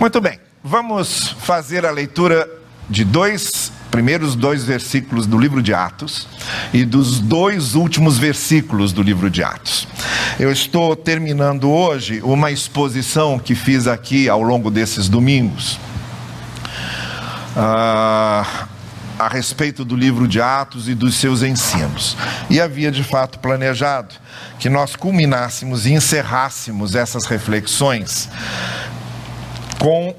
Muito bem, vamos fazer a leitura de dois primeiros dois versículos do livro de Atos e dos dois últimos versículos do livro de Atos. Eu estou terminando hoje uma exposição que fiz aqui ao longo desses domingos. Ah, a respeito do livro de Atos e dos seus ensinos. E havia de fato planejado que nós culminássemos e encerrássemos essas reflexões com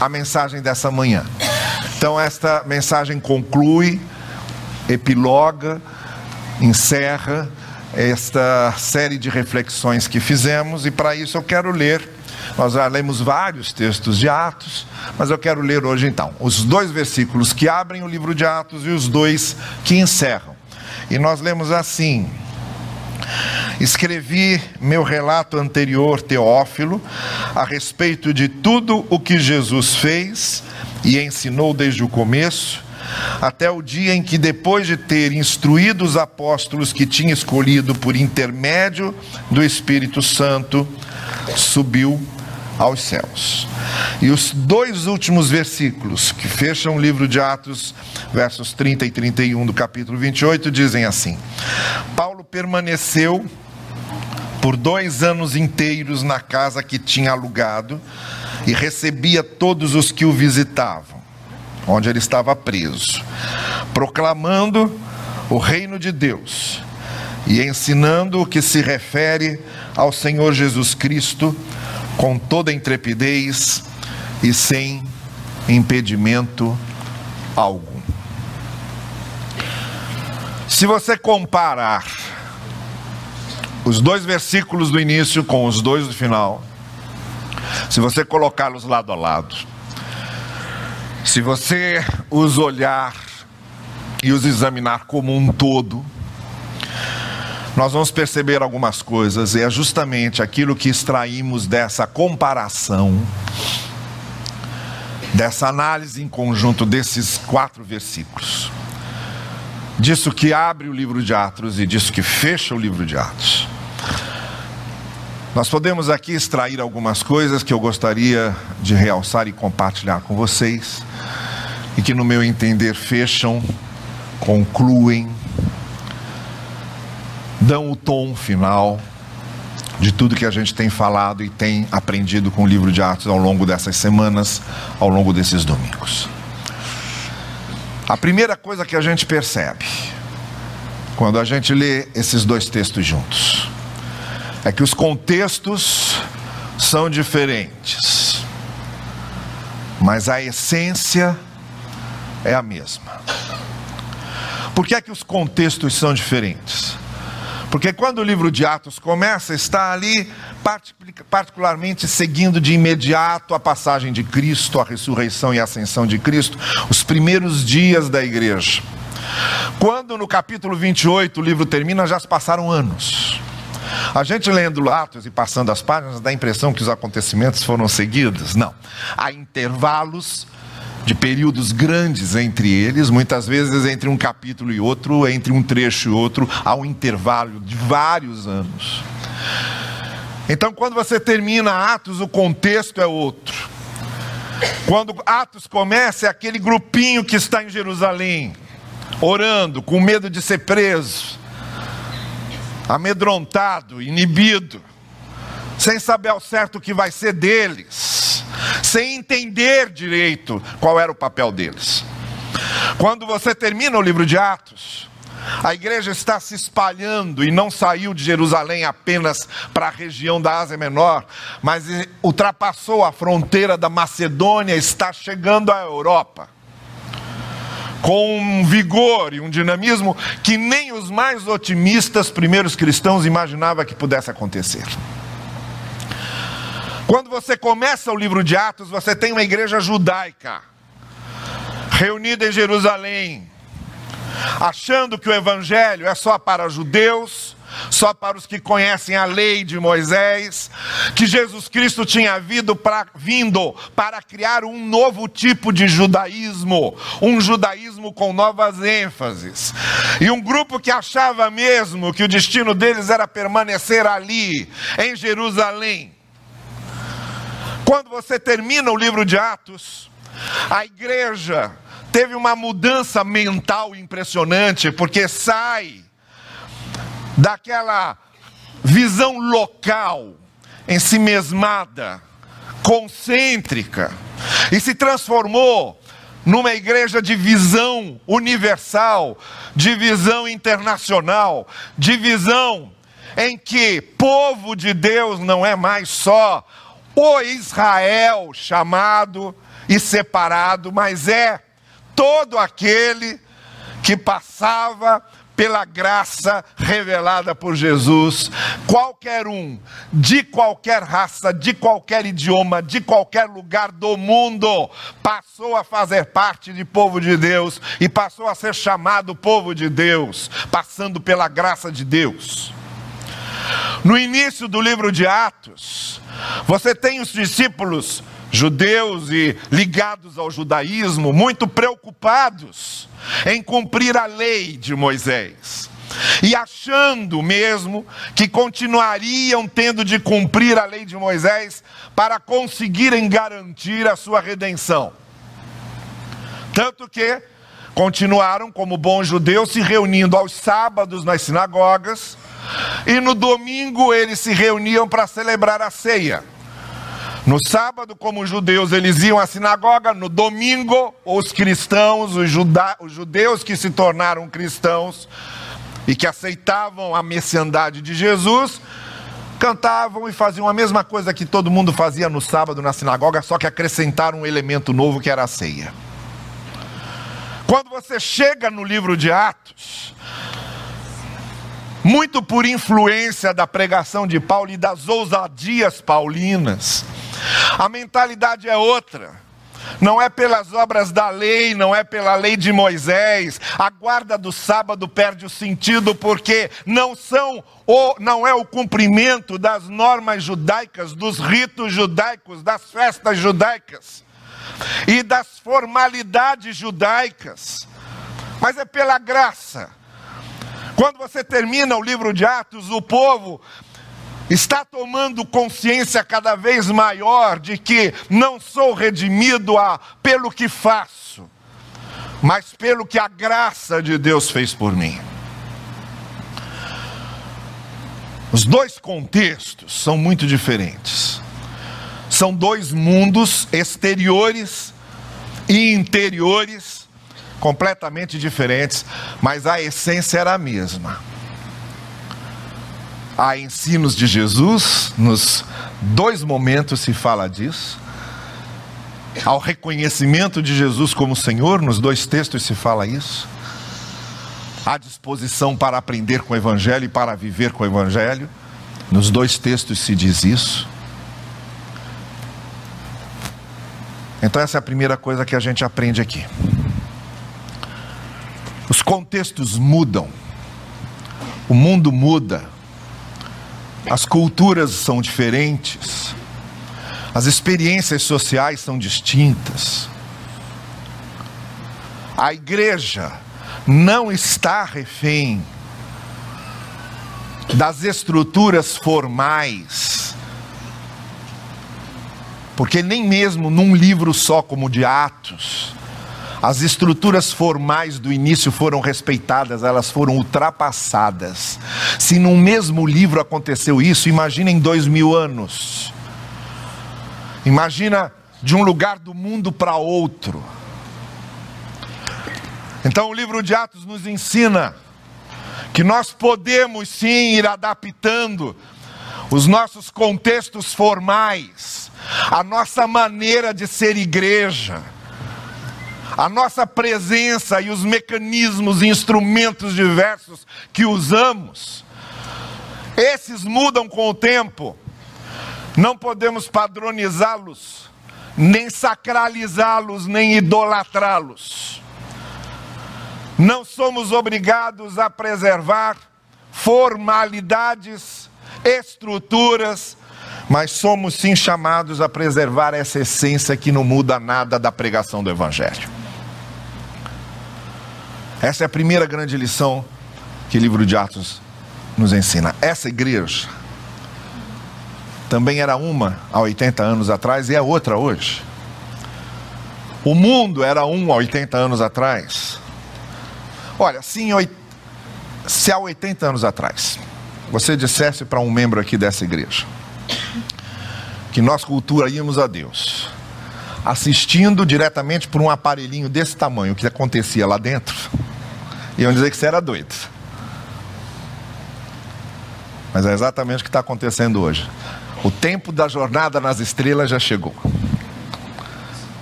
a mensagem dessa manhã. Então, esta mensagem conclui, epiloga, encerra esta série de reflexões que fizemos, e para isso eu quero ler. Nós já lemos vários textos de Atos, mas eu quero ler hoje então os dois versículos que abrem o livro de Atos e os dois que encerram. E nós lemos assim: Escrevi meu relato anterior, Teófilo, a respeito de tudo o que Jesus fez e ensinou desde o começo, até o dia em que, depois de ter instruído os apóstolos que tinha escolhido por intermédio do Espírito Santo, subiu aos céus. E os dois últimos versículos que fecham o livro de Atos, versos 30 e 31 do capítulo 28, dizem assim: permaneceu por dois anos inteiros na casa que tinha alugado e recebia todos os que o visitavam, onde ele estava preso, proclamando o reino de Deus e ensinando o que se refere ao Senhor Jesus Cristo com toda intrepidez e sem impedimento algum. Se você comparar os dois versículos do início com os dois do final, se você colocá-los lado a lado, se você os olhar e os examinar como um todo, nós vamos perceber algumas coisas, e é justamente aquilo que extraímos dessa comparação, dessa análise em conjunto desses quatro versículos, disso que abre o livro de Atos e disso que fecha o livro de Atos. Nós podemos aqui extrair algumas coisas que eu gostaria de realçar e compartilhar com vocês, e que, no meu entender, fecham, concluem, dão o tom final de tudo que a gente tem falado e tem aprendido com o livro de Atos ao longo dessas semanas, ao longo desses domingos. A primeira coisa que a gente percebe quando a gente lê esses dois textos juntos é que os contextos são diferentes, mas a essência é a mesma. Por que é que os contextos são diferentes? Porque quando o livro de Atos começa, está ali particularmente seguindo de imediato a passagem de Cristo, a ressurreição e a ascensão de Cristo, os primeiros dias da igreja. Quando no capítulo 28 o livro termina, já se passaram anos. A gente lendo Atos e passando as páginas dá a impressão que os acontecimentos foram seguidos. Não. Há intervalos de períodos grandes entre eles, muitas vezes entre um capítulo e outro, entre um trecho e outro, há um intervalo de vários anos. Então, quando você termina Atos, o contexto é outro. Quando Atos começa, é aquele grupinho que está em Jerusalém, orando, com medo de ser preso, amedrontado, inibido, sem saber ao certo o que vai ser deles sem entender direito qual era o papel deles. Quando você termina o livro de Atos, a igreja está se espalhando e não saiu de Jerusalém apenas para a região da Ásia Menor, mas ultrapassou a fronteira da Macedônia, está chegando à Europa. Com um vigor e um dinamismo que nem os mais otimistas primeiros cristãos imaginavam que pudesse acontecer. Quando você começa o livro de Atos, você tem uma igreja judaica reunida em Jerusalém, achando que o evangelho é só para judeus, só para os que conhecem a lei de Moisés, que Jesus Cristo tinha vindo para, criar um novo tipo de judaísmo, um judaísmo com novas ênfases. E um grupo que achava mesmo que o destino deles era permanecer ali, em Jerusalém Quando você termina o livro de Atos, a igreja teve uma mudança mental impressionante, porque sai daquela visão local, ensimesmada, concêntrica, e se transformou numa igreja de visão universal, de visão internacional, de visão em que povo de Deus não é mais só o Israel chamado e separado, mas é todo aquele que passava pela graça revelada por Jesus, qualquer um, de qualquer raça, de qualquer idioma, de qualquer lugar do mundo, passou a fazer parte de povo de Deus e passou a ser chamado povo de Deus, passando pela graça de Deus. No início do livro de Atos, você tem os discípulos judeus e ligados ao judaísmo, muito preocupados em cumprir a lei de Moisés. E achando mesmo que continuariam tendo de cumprir a lei de Moisés para conseguirem garantir a sua redenção. Tanto que continuaram, como bons judeus, se reunindo aos sábados nas sinagogas, e no domingo eles se reuniam para celebrar a ceia. No sábado, como os judeus, eles iam à sinagoga. No domingo, os cristãos, os, juda, os judeus que se tornaram cristãos e que aceitavam a messiandade de Jesus, cantavam e faziam a mesma coisa que todo mundo fazia no sábado na sinagoga, só que acrescentaram um elemento novo que era a ceia. Quando você chega no livro de Atos, muito por influência da pregação de Paulo e das ousadias paulinas, a mentalidade é outra. Não é pelas obras da lei, não é pela lei de Moisés. A guarda do sábado perde o sentido porque não são o, não é o cumprimento das normas judaicas, dos ritos judaicos, das festas judaicas e das formalidades judaicas, mas é pela graça. Quando você termina o livro de Atos, o povo está tomando consciência cada vez maior de que não sou redimido a, pelo que faço, mas pelo que a graça de Deus fez por mim. Os dois contextos são muito diferentes. São dois mundos exteriores e interiores completamente diferentes, mas a essência era a mesma há ensinos de Jesus, nos dois momentos se fala disso. Ao reconhecimento de Jesus como Senhor, nos dois textos se fala isso. Há disposição para aprender com o Evangelho e para viver com o Evangelho, nos dois textos se diz isso. Então, essa é a primeira coisa que a gente aprende aqui. Os contextos mudam, o mundo muda, as culturas são diferentes, as experiências sociais são distintas. A igreja não está refém das estruturas formais, porque nem mesmo num livro só como de Atos, as estruturas formais do início foram respeitadas, elas foram ultrapassadas. Se no mesmo livro aconteceu isso, imagina em dois mil anos. Imagina de um lugar do mundo para outro. Então o livro de Atos nos ensina que nós podemos sim ir adaptando os nossos contextos formais, a nossa maneira de ser igreja a nossa presença e os mecanismos e instrumentos diversos que usamos, esses mudam com o tempo. Não podemos padronizá-los, nem sacralizá-los, nem idolatrá-los. Não somos obrigados a preservar formalidades, estruturas, mas somos sim chamados a preservar essa essência que não muda nada da pregação do Evangelho. Essa é a primeira grande lição que o livro de Atos nos ensina. Essa igreja também era uma há 80 anos atrás e é outra hoje. O mundo era um há 80 anos atrás. Olha, se, se há 80 anos atrás você dissesse para um membro aqui dessa igreja que nós cultuaríamos a Deus, assistindo diretamente por um aparelhinho desse tamanho o que acontecia lá dentro, iam dizer que você era doido. Mas é exatamente o que está acontecendo hoje. O tempo da jornada nas estrelas já chegou.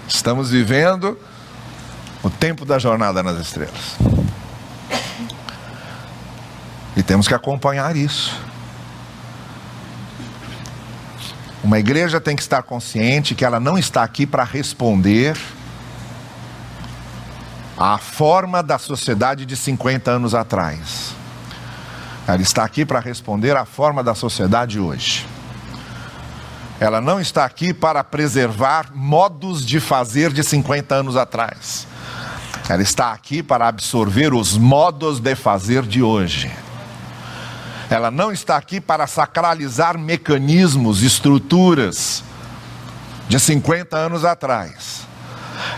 Estamos vivendo o tempo da jornada nas estrelas. E temos que acompanhar isso. Uma igreja tem que estar consciente que ela não está aqui para responder à forma da sociedade de 50 anos atrás. Ela está aqui para responder à forma da sociedade hoje. Ela não está aqui para preservar modos de fazer de 50 anos atrás. Ela está aqui para absorver os modos de fazer de hoje. Ela não está aqui para sacralizar mecanismos, estruturas de 50 anos atrás.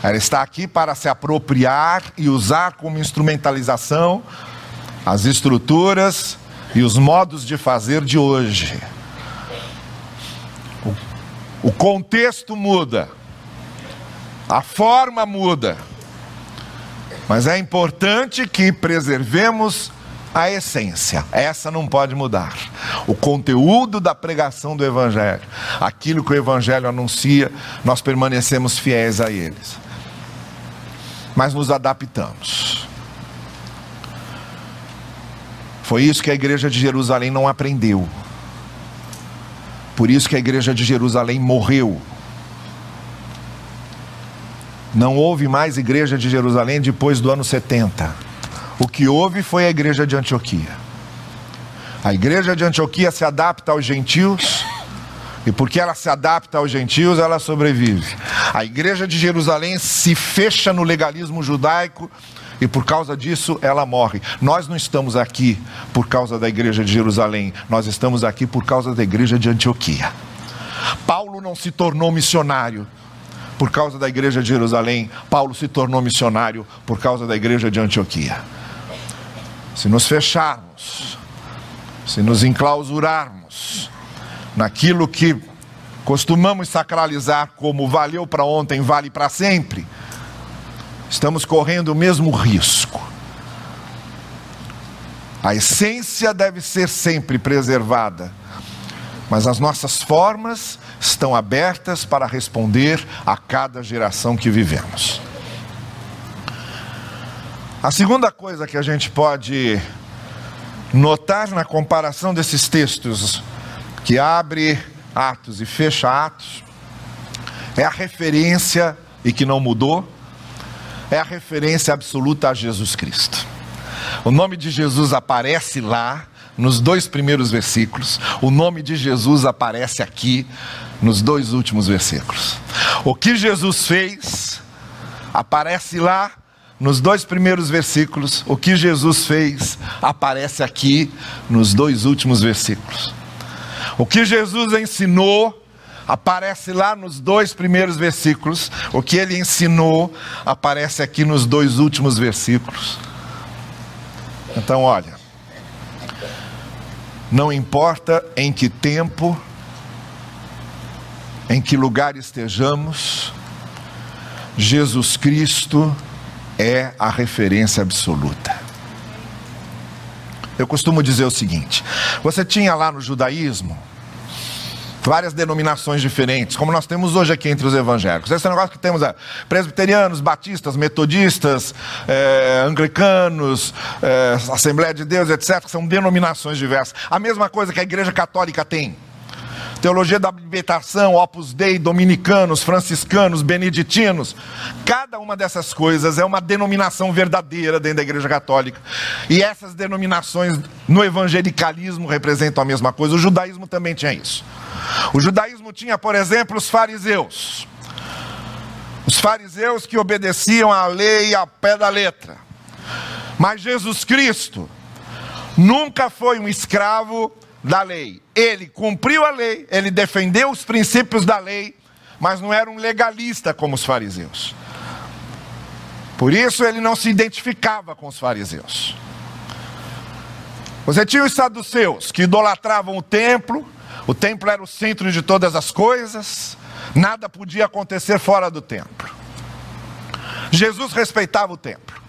Ela está aqui para se apropriar e usar como instrumentalização as estruturas e os modos de fazer de hoje. O contexto muda, a forma muda, mas é importante que preservemos a essência, essa não pode mudar. O conteúdo da pregação do Evangelho, aquilo que o Evangelho anuncia, nós permanecemos fiéis a eles, mas nos adaptamos. Foi isso que a igreja de Jerusalém não aprendeu. Por isso que a igreja de Jerusalém morreu. Não houve mais igreja de Jerusalém depois do ano 70. O que houve foi a igreja de Antioquia. A igreja de Antioquia se adapta aos gentios, e porque ela se adapta aos gentios, ela sobrevive. A igreja de Jerusalém se fecha no legalismo judaico e por causa disso ela morre. Nós não estamos aqui por causa da igreja de Jerusalém, nós estamos aqui por causa da igreja de Antioquia. Paulo não se tornou missionário por causa da igreja de Jerusalém, Paulo se tornou missionário por causa da igreja de Antioquia. Se nos fecharmos, se nos enclausurarmos naquilo que costumamos sacralizar como valeu para ontem, vale para sempre, estamos correndo o mesmo risco. A essência deve ser sempre preservada, mas as nossas formas estão abertas para responder a cada geração que vivemos. A segunda coisa que a gente pode notar na comparação desses textos que abre Atos e fecha Atos é a referência e que não mudou é a referência absoluta a Jesus Cristo. O nome de Jesus aparece lá nos dois primeiros versículos, o nome de Jesus aparece aqui nos dois últimos versículos. O que Jesus fez aparece lá nos dois primeiros versículos, o que Jesus fez aparece aqui nos dois últimos versículos. O que Jesus ensinou aparece lá nos dois primeiros versículos. O que ele ensinou aparece aqui nos dois últimos versículos. Então, olha, não importa em que tempo, em que lugar estejamos, Jesus Cristo é a referência absoluta. Eu costumo dizer o seguinte: você tinha lá no judaísmo várias denominações diferentes, como nós temos hoje aqui entre os evangélicos. Esse negócio que temos é presbiterianos, batistas, metodistas, é, anglicanos, é, Assembleia de Deus, etc., que são denominações diversas. A mesma coisa que a Igreja Católica tem. Teologia da libertação, Opus Dei, dominicanos, franciscanos, beneditinos. Cada uma dessas coisas é uma denominação verdadeira dentro da Igreja Católica. E essas denominações no evangelicalismo representam a mesma coisa. O judaísmo também tinha isso. O judaísmo tinha, por exemplo, os fariseus. Os fariseus que obedeciam à lei a pé da letra. Mas Jesus Cristo nunca foi um escravo da lei. Ele cumpriu a lei, ele defendeu os princípios da lei, mas não era um legalista como os fariseus. Por isso ele não se identificava com os fariseus. Você tinha os saduceus que idolatravam o templo, o templo era o centro de todas as coisas, nada podia acontecer fora do templo. Jesus respeitava o templo.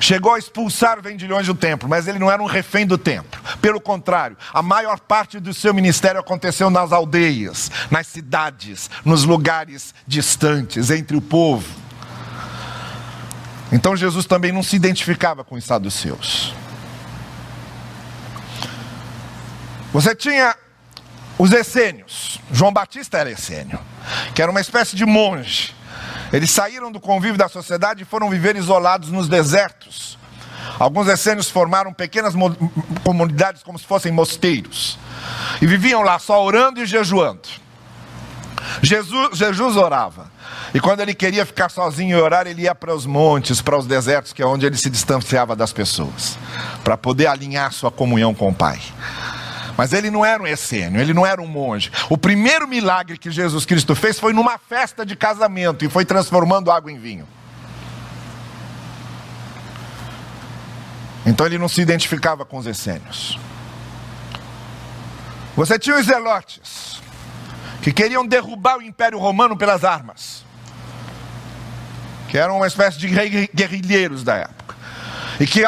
Chegou a expulsar vendilhões do templo, mas ele não era um refém do templo. Pelo contrário, a maior parte do seu ministério aconteceu nas aldeias, nas cidades, nos lugares distantes, entre o povo. Então Jesus também não se identificava com os saduceus. Você tinha os essênios. João Batista era essênio, que era uma espécie de monge. Eles saíram do convívio da sociedade e foram viver isolados nos desertos. Alguns essênios formaram pequenas comunidades como se fossem mosteiros. E viviam lá só orando e jejuando. Jesus, Jesus orava. E quando ele queria ficar sozinho e orar, ele ia para os montes, para os desertos, que é onde ele se distanciava das pessoas, para poder alinhar sua comunhão com o Pai. Mas ele não era um essênio, ele não era um monge. O primeiro milagre que Jesus Cristo fez foi numa festa de casamento e foi transformando água em vinho. Então ele não se identificava com os essênios. Você tinha os zelotes, que queriam derrubar o Império Romano pelas armas, que eram uma espécie de guerrilheiros da época. E que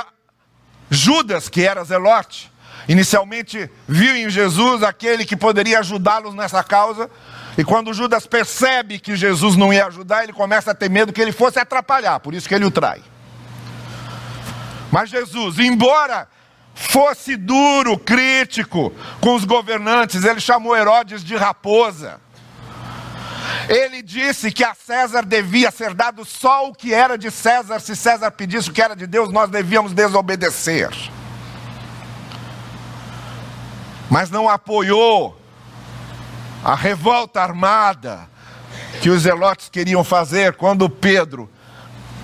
Judas, que era zelote, Inicialmente viu em Jesus aquele que poderia ajudá-los nessa causa, e quando Judas percebe que Jesus não ia ajudar, ele começa a ter medo que ele fosse atrapalhar, por isso que ele o trai. Mas Jesus, embora fosse duro, crítico com os governantes, ele chamou Herodes de raposa. Ele disse que a César devia ser dado só o que era de César, se César pedisse o que era de Deus, nós devíamos desobedecer mas não apoiou a revolta armada que os zelotes queriam fazer quando Pedro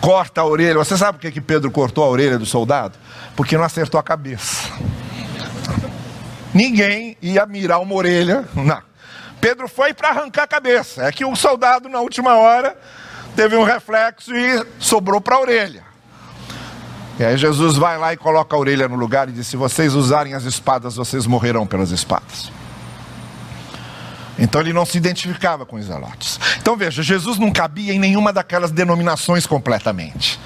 corta a orelha. Você sabe por que, que Pedro cortou a orelha do soldado? Porque não acertou a cabeça. Ninguém ia mirar uma orelha. Não. Pedro foi para arrancar a cabeça. É que o soldado, na última hora, teve um reflexo e sobrou para a orelha. E aí Jesus vai lá e coloca a orelha no lugar e diz: Se vocês usarem as espadas, vocês morrerão pelas espadas. Então ele não se identificava com os zelotes. Então veja, Jesus não cabia em nenhuma daquelas denominações completamente.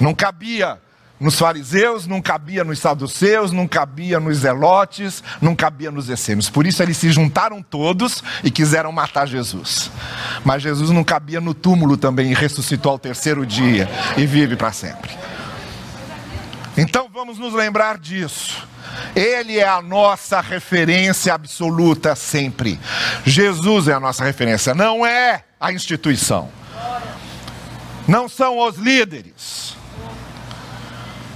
Não cabia nos fariseus, não cabia nos saduceus, não cabia nos zelotes, não cabia nos essênios. Por isso eles se juntaram todos e quiseram matar Jesus. Mas Jesus não cabia no túmulo também e ressuscitou ao terceiro dia e vive para sempre. Então vamos nos lembrar disso. Ele é a nossa referência absoluta sempre. Jesus é a nossa referência, não é a instituição. Não são os líderes.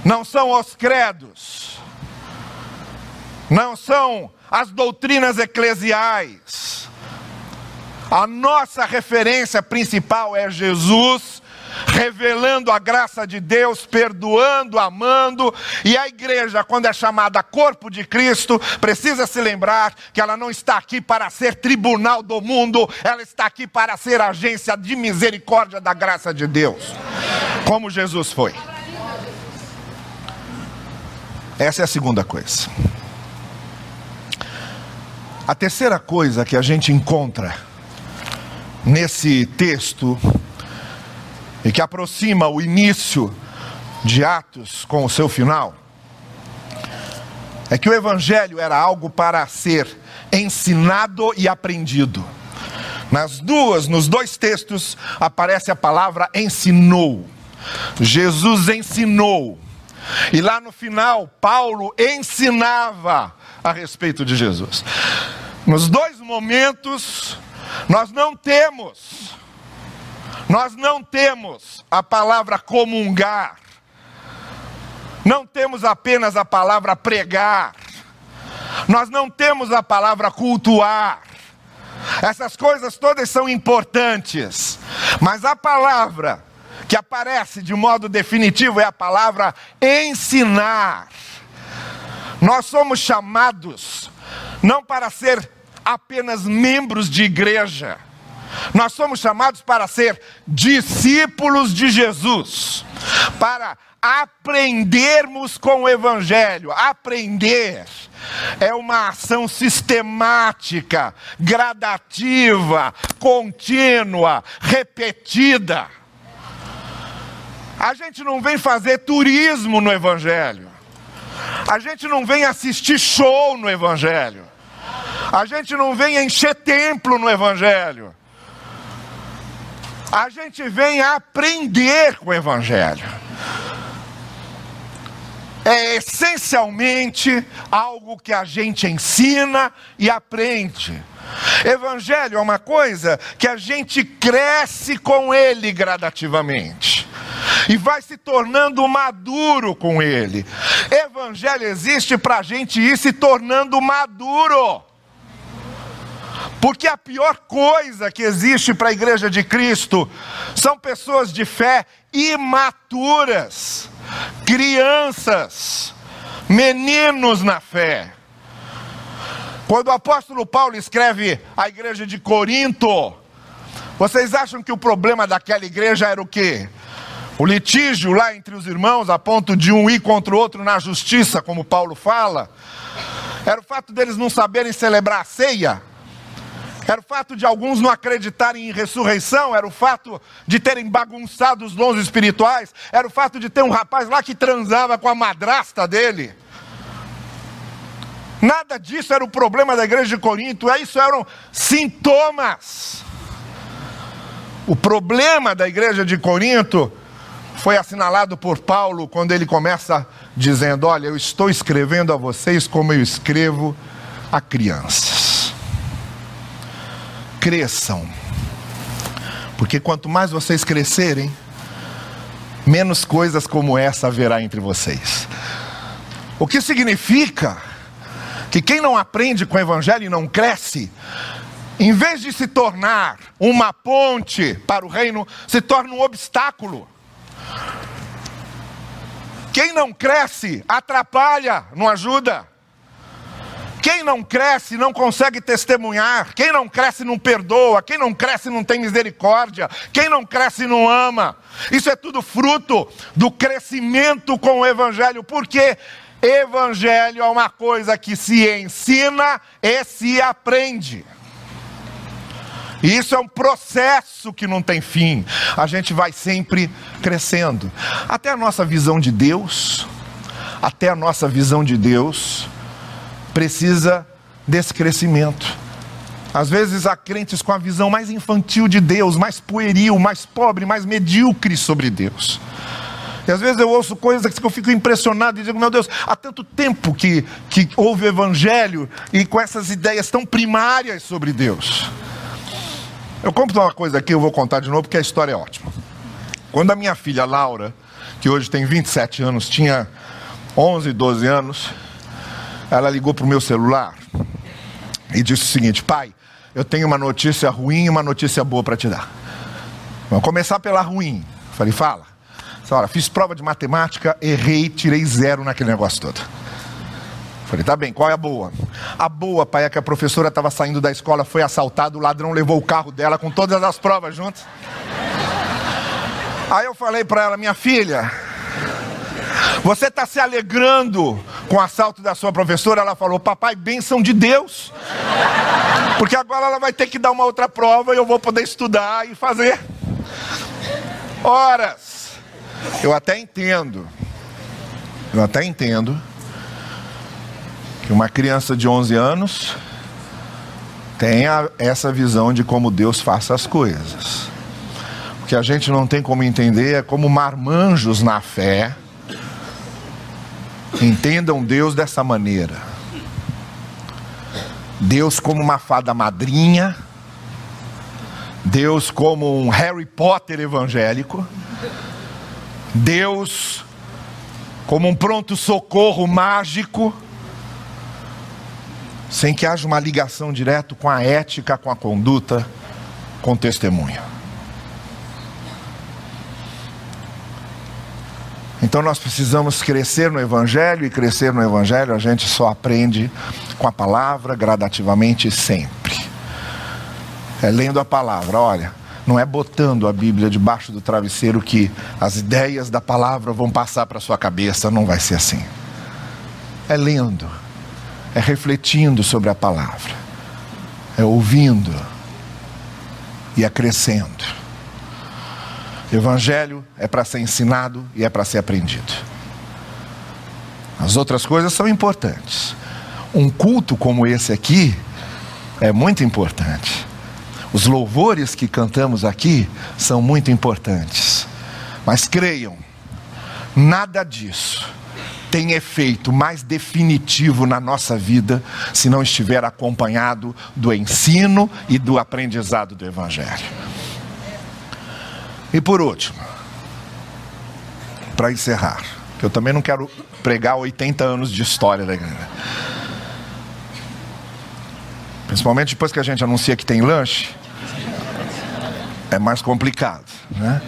Não são os credos. Não são as doutrinas eclesiais. A nossa referência principal é Jesus revelando a graça de Deus, perdoando, amando. E a igreja, quando é chamada corpo de Cristo, precisa se lembrar que ela não está aqui para ser tribunal do mundo, ela está aqui para ser agência de misericórdia da graça de Deus, como Jesus foi. Essa é a segunda coisa. A terceira coisa que a gente encontra nesse texto e que aproxima o início de Atos com o seu final, é que o Evangelho era algo para ser ensinado e aprendido. Nas duas, nos dois textos, aparece a palavra ensinou. Jesus ensinou. E lá no final, Paulo ensinava a respeito de Jesus. Nos dois momentos, nós não temos nós não temos a palavra comungar, não temos apenas a palavra pregar, nós não temos a palavra cultuar. Essas coisas todas são importantes, mas a palavra que aparece de modo definitivo é a palavra ensinar. Nós somos chamados não para ser apenas membros de igreja, nós somos chamados para ser discípulos de Jesus, para aprendermos com o Evangelho. Aprender é uma ação sistemática, gradativa, contínua, repetida. A gente não vem fazer turismo no Evangelho. A gente não vem assistir show no Evangelho. A gente não vem encher templo no Evangelho. A gente vem aprender com o Evangelho. É essencialmente algo que a gente ensina e aprende. Evangelho é uma coisa que a gente cresce com ele gradativamente e vai se tornando maduro com ele. Evangelho existe para a gente ir se tornando maduro. Porque a pior coisa que existe para a igreja de Cristo são pessoas de fé imaturas, crianças, meninos na fé. Quando o apóstolo Paulo escreve à igreja de Corinto, vocês acham que o problema daquela igreja era o quê? O litígio lá entre os irmãos, a ponto de um ir contra o outro na justiça, como Paulo fala? Era o fato deles não saberem celebrar a ceia? Era o fato de alguns não acreditarem em ressurreição, era o fato de terem bagunçado os dons espirituais, era o fato de ter um rapaz lá que transava com a madrasta dele. Nada disso era o problema da igreja de Corinto, é isso eram sintomas. O problema da igreja de Corinto foi assinalado por Paulo quando ele começa dizendo: Olha, eu estou escrevendo a vocês como eu escrevo a crianças cresçam. Porque quanto mais vocês crescerem, menos coisas como essa haverá entre vocês. O que significa que quem não aprende com o Evangelho e não cresce, em vez de se tornar uma ponte para o reino, se torna um obstáculo. Quem não cresce atrapalha, não ajuda. Quem não cresce não consegue testemunhar. Quem não cresce não perdoa. Quem não cresce não tem misericórdia. Quem não cresce não ama. Isso é tudo fruto do crescimento com o Evangelho. Porque Evangelho é uma coisa que se ensina e se aprende. E isso é um processo que não tem fim. A gente vai sempre crescendo. Até a nossa visão de Deus, até a nossa visão de Deus precisa desse crescimento. Às vezes há crentes com a visão mais infantil de Deus, mais pueril, mais pobre, mais medíocre sobre Deus. E às vezes eu ouço coisas que eu fico impressionado e digo, meu Deus, há tanto tempo que, que houve evangelho e com essas ideias tão primárias sobre Deus. Eu compro uma coisa aqui, eu vou contar de novo porque a história é ótima. Quando a minha filha Laura, que hoje tem 27 anos, tinha 11, 12 anos, ela ligou para o meu celular e disse o seguinte: pai, eu tenho uma notícia ruim e uma notícia boa para te dar. Vamos começar pela ruim. Falei, fala. Olha, fiz prova de matemática, errei, tirei zero naquele negócio todo. Falei, tá bem, qual é a boa? A boa, pai, é que a professora estava saindo da escola, foi assaltada, o ladrão levou o carro dela com todas as provas juntas. Aí eu falei para ela, minha filha, você está se alegrando com o assalto da sua professora? Ela falou, papai, bênção de Deus. Porque agora ela vai ter que dar uma outra prova e eu vou poder estudar e fazer. Horas. Eu até entendo. Eu até entendo que uma criança de 11 anos tenha essa visão de como Deus faça as coisas. O que a gente não tem como entender é como marmanjos na fé Entendam Deus dessa maneira. Deus como uma fada madrinha, Deus como um Harry Potter evangélico, Deus como um pronto-socorro mágico, sem que haja uma ligação direta com a ética, com a conduta, com o testemunho. Então nós precisamos crescer no Evangelho e crescer no Evangelho a gente só aprende com a palavra gradativamente sempre. É lendo a palavra, olha, não é botando a Bíblia debaixo do travesseiro que as ideias da palavra vão passar para sua cabeça, não vai ser assim. É lendo, é refletindo sobre a palavra, é ouvindo e é crescendo. Evangelho é para ser ensinado e é para ser aprendido. As outras coisas são importantes. Um culto como esse aqui é muito importante. Os louvores que cantamos aqui são muito importantes. Mas creiam, nada disso tem efeito mais definitivo na nossa vida se não estiver acompanhado do ensino e do aprendizado do Evangelho. E por último, para encerrar, que eu também não quero pregar 80 anos de história da igreja. Principalmente depois que a gente anuncia que tem lanche, é mais complicado, né?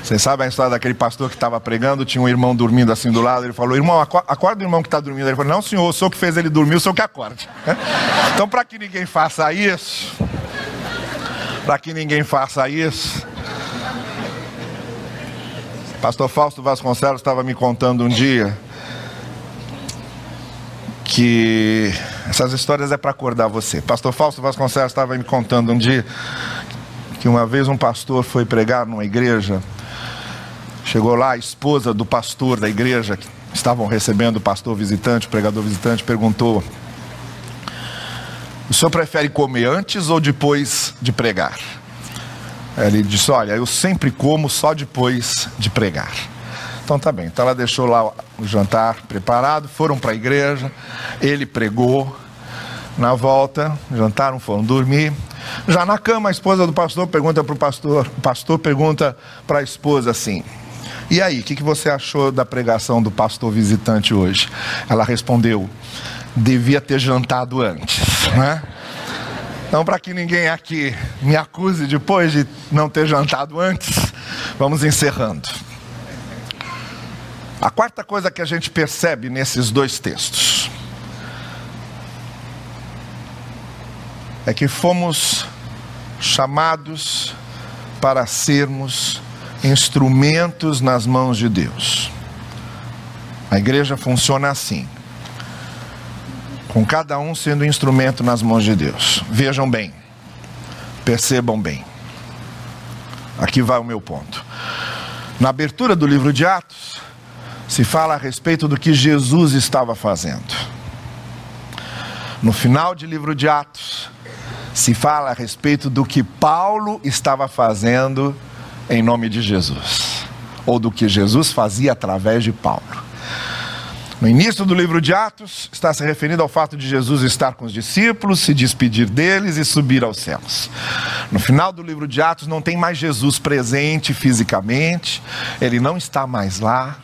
Vocês sabem a história daquele pastor que estava pregando, tinha um irmão dormindo assim do lado, ele falou, irmão, acorda o irmão que está dormindo. Ele falou, não senhor, o senhor que fez ele dormir, o senhor que acorde. Então para que ninguém faça isso, para que ninguém faça isso, Pastor Fausto Vasconcelos estava me contando um dia que essas histórias é para acordar você. Pastor Fausto Vasconcelos estava me contando um dia que uma vez um pastor foi pregar numa igreja, chegou lá a esposa do pastor da igreja, que estavam recebendo o pastor visitante, o pregador visitante, perguntou: O senhor prefere comer antes ou depois de pregar? Ele disse: Olha, eu sempre como só depois de pregar. Então tá bem. Então ela deixou lá o jantar preparado, foram para a igreja, ele pregou. Na volta, jantaram, foram dormir. Já na cama, a esposa do pastor pergunta para o pastor, o pastor pergunta para a esposa assim: E aí, o que, que você achou da pregação do pastor visitante hoje? Ela respondeu: Devia ter jantado antes, né? Então, para que ninguém aqui me acuse depois de não ter jantado antes, vamos encerrando. A quarta coisa que a gente percebe nesses dois textos é que fomos chamados para sermos instrumentos nas mãos de Deus. A igreja funciona assim com cada um sendo instrumento nas mãos de Deus. Vejam bem, percebam bem. Aqui vai o meu ponto. Na abertura do livro de Atos, se fala a respeito do que Jesus estava fazendo. No final do livro de Atos, se fala a respeito do que Paulo estava fazendo em nome de Jesus, ou do que Jesus fazia através de Paulo. No início do livro de Atos, está se referindo ao fato de Jesus estar com os discípulos, se despedir deles e subir aos céus. No final do livro de Atos, não tem mais Jesus presente fisicamente, ele não está mais lá.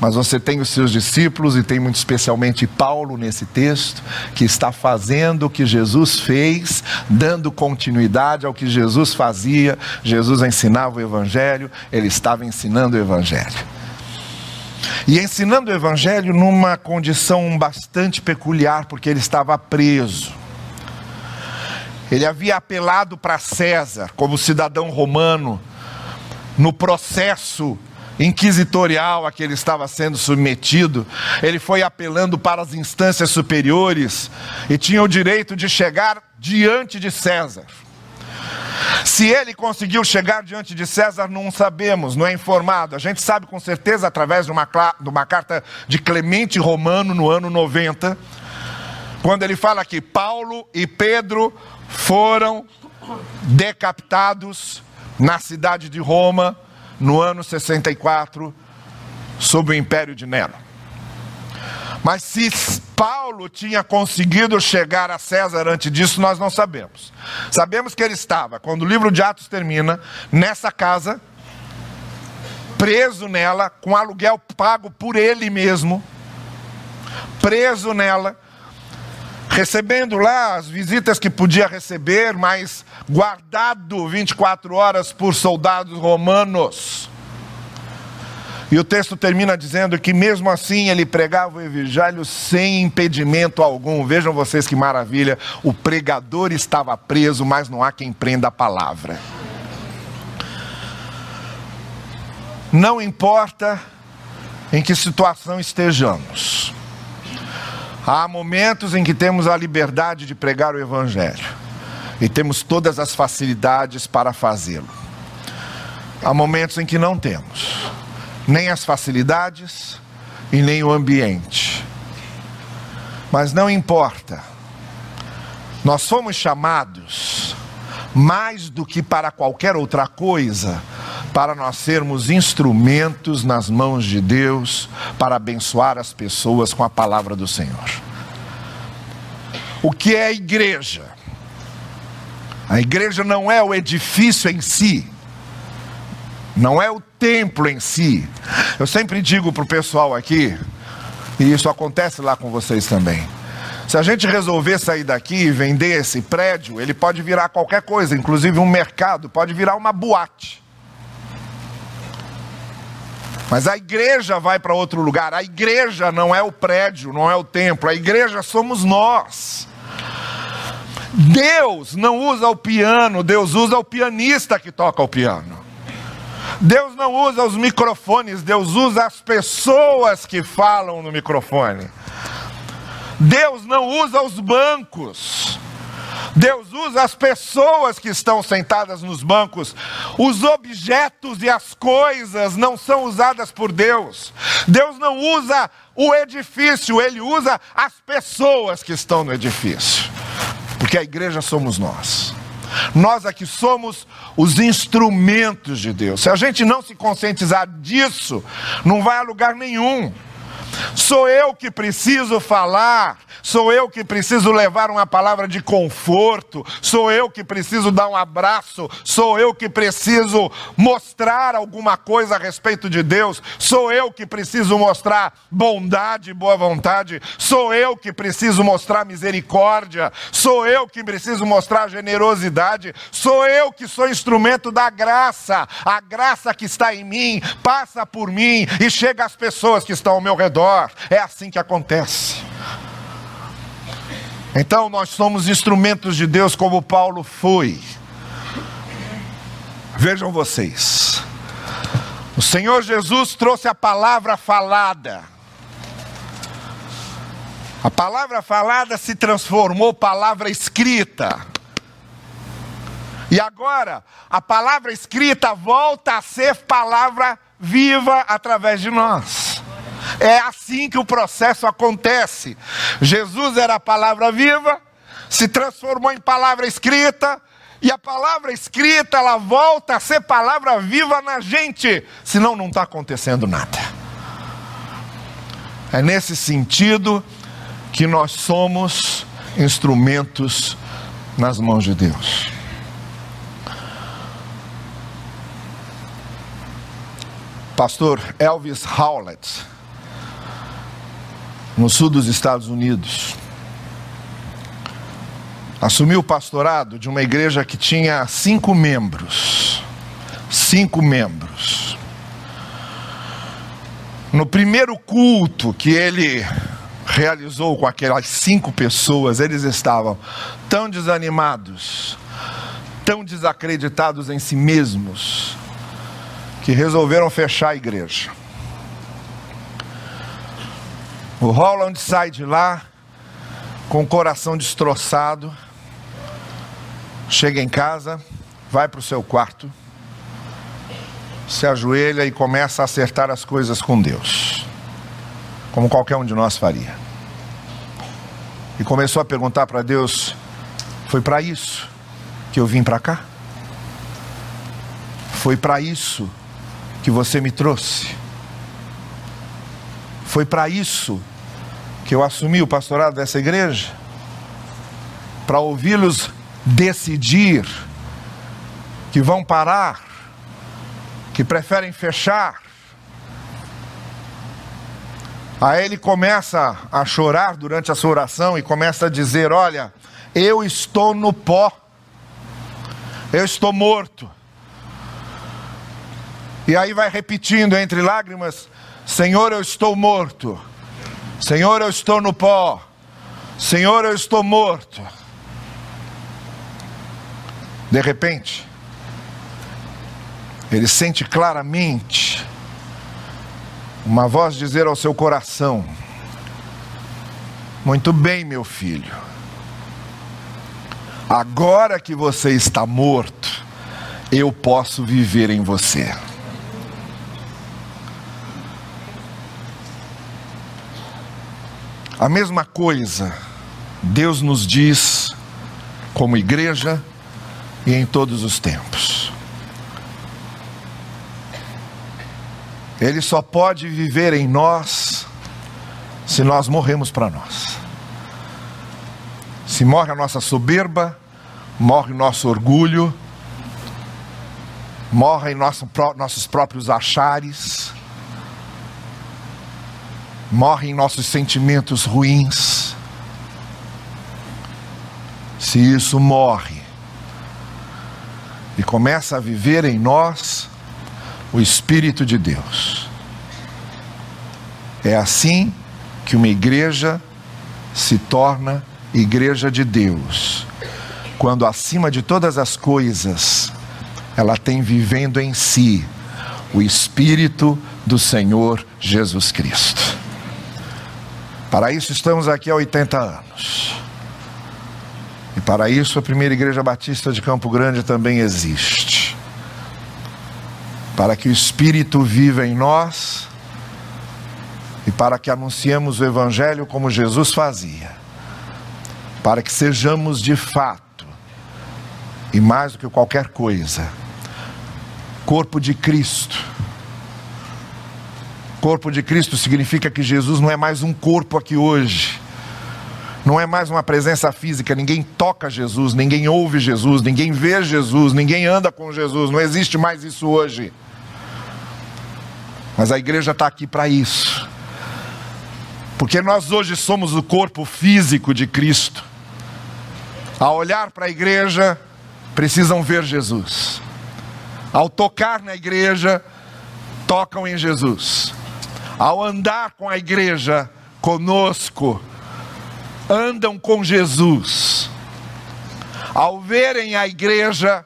Mas você tem os seus discípulos, e tem muito especialmente Paulo nesse texto, que está fazendo o que Jesus fez, dando continuidade ao que Jesus fazia. Jesus ensinava o Evangelho, ele estava ensinando o Evangelho e ensinando o Evangelho numa condição bastante peculiar, porque ele estava preso. Ele havia apelado para César, como cidadão romano, no processo inquisitorial a que ele estava sendo submetido, ele foi apelando para as instâncias superiores e tinha o direito de chegar diante de César. Se ele conseguiu chegar diante de César, não sabemos, não é informado. A gente sabe com certeza através de uma, de uma carta de Clemente Romano no ano 90, quando ele fala que Paulo e Pedro foram decapitados na cidade de Roma no ano 64, sob o império de Nero. Mas se Paulo tinha conseguido chegar a César antes disso, nós não sabemos. Sabemos que ele estava, quando o livro de Atos termina, nessa casa, preso nela, com aluguel pago por ele mesmo, preso nela, recebendo lá as visitas que podia receber, mas guardado 24 horas por soldados romanos E o texto termina dizendo que mesmo assim ele pregava o evangelho sem impedimento algum. Vejam vocês que maravilha, o pregador estava preso, mas não há quem prenda a palavra. Não importa em que situação estejamos. Há momentos em que temos a liberdade de pregar o evangelho e temos todas as facilidades para fazê-lo. Há momentos em que não temos nem as facilidades e nem o ambiente. Mas não importa, nós fomos chamados, mais do que para qualquer outra coisa, para nós sermos instrumentos nas mãos de Deus para abençoar as pessoas com a palavra do Senhor. O que é a igreja? A igreja não é o edifício em si, não é o templo em si. Eu sempre digo para o pessoal aqui, e isso acontece lá com vocês também. Se a gente resolver sair daqui e vender esse prédio, ele pode virar qualquer coisa, inclusive um mercado, pode virar uma boate. Mas a igreja vai para outro lugar. A igreja não é o prédio, não é o templo. A igreja somos nós. Deus não usa o piano, Deus usa o pianista que toca o piano. Deus não usa os microfones, Deus usa as pessoas que falam no microfone. Deus não usa os bancos. Deus usa as pessoas que estão sentadas nos bancos. Os objetos e as coisas não são usadas por Deus. Deus não usa o edifício, ele usa as pessoas que estão no edifício. Porque a igreja somos nós. Nós aqui somos os instrumentos de Deus. Se a gente não se conscientizar disso, não vai a lugar nenhum. Sou eu que preciso falar, sou eu que preciso levar uma palavra de conforto, sou eu que preciso dar um abraço, sou eu que preciso mostrar alguma coisa a respeito de Deus, sou eu que preciso mostrar bondade e boa vontade, sou eu que preciso mostrar misericórdia, sou eu que preciso mostrar generosidade, sou eu que sou instrumento da graça, a graça que está em mim passa por mim e chega às pessoas que estão ao meu redor redor. É assim que acontece. Então nós somos instrumentos de Deus como Paulo foi. Vejam vocês. O Senhor Jesus trouxe a palavra falada. A palavra falada se transformou palavra escrita. E agora, a palavra escrita volta a ser palavra viva através de nós. É assim que o processo acontece. Jesus era a palavra viva, se transformou em palavra escrita, e a palavra escrita ela volta a ser palavra viva na gente, senão não está acontecendo nada. É nesse sentido que nós somos instrumentos nas mãos de Deus. Pastor Elvis Howlett, no sul dos Estados Unidos. Assumiu o pastorado de uma igreja que tinha cinco membros. Cinco membros. No primeiro culto que ele realizou com aquelas cinco pessoas, eles estavam tão desanimados, tão desacreditados em si mesmos, que resolveram fechar a igreja. O Holland sai de lá com o coração destroçado, chega em casa, vai para o seu quarto, se ajoelha e começa a acertar as coisas com Deus, como qualquer um de nós faria. E começou a perguntar para Deus: foi para isso que eu vim para cá? Foi para isso que você me trouxe? Foi para isso que eu assumi o pastorado dessa igreja para ouvi-los decidir que vão parar, que preferem fechar. Aí ele começa a chorar durante a sua oração e começa a dizer: Olha, eu estou no pó, eu estou morto. E aí vai repetindo entre lágrimas: Senhor, eu estou morto. Senhor, eu estou no pó. Senhor, eu estou morto. De repente, ele sente claramente uma voz dizer ao seu coração: Muito bem, meu filho. Agora que você está morto, eu posso viver em você. A mesma coisa Deus nos diz como igreja e em todos os tempos. Ele só pode viver em nós se nós morremos para nós. Se morre a nossa soberba, morre o nosso orgulho, morrem nosso, nossos próprios achares, morrem nossos sentimentos ruins. Se isso morre e começa a viver em nós o Espírito de Deus, é assim que uma igreja se torna igreja de Deus, quando acima de todas as coisas ela tem vivendo em si o Espírito do Senhor Jesus Cristo. Para isso estamos aqui há 80 anos. E para isso a primeira igreja batista de Campo Grande também existe. Para que o Espírito viva em nós e para que anunciemos o Evangelho como Jesus fazia. Para que sejamos de fato, e mais do que qualquer coisa, corpo de Cristo Corpo de Cristo significa que Jesus não é mais um corpo aqui hoje. Não é mais uma presença física, ninguém toca Jesus, ninguém ouve Jesus, ninguém vê Jesus, ninguém anda com Jesus, não existe mais isso hoje. Mas a igreja está aqui para isso, porque nós hoje somos o corpo físico de Cristo. Ao olhar para a igreja, precisam ver Jesus. Ao tocar na igreja, tocam em Jesus ao andar com a igreja conosco, andam com Jesus. Ao verem a igreja,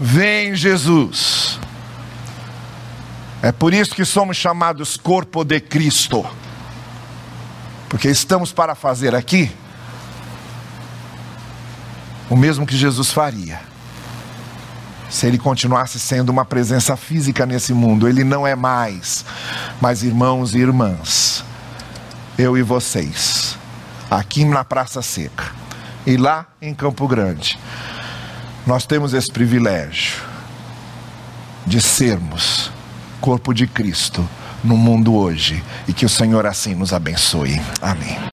veem Jesus. É por isso que somos chamados corpo de Cristo. Porque estamos para fazer aqui o mesmo que Jesus faria se ele continuasse sendo uma presença física nesse mundo. Ele não é mais. Mas, irmãos e irmãs, eu e vocês, aqui na Praça Seca e lá em Campo Grande, nós temos esse privilégio de sermos corpo de Cristo no mundo hoje e que o Senhor assim nos abençoe. Amém.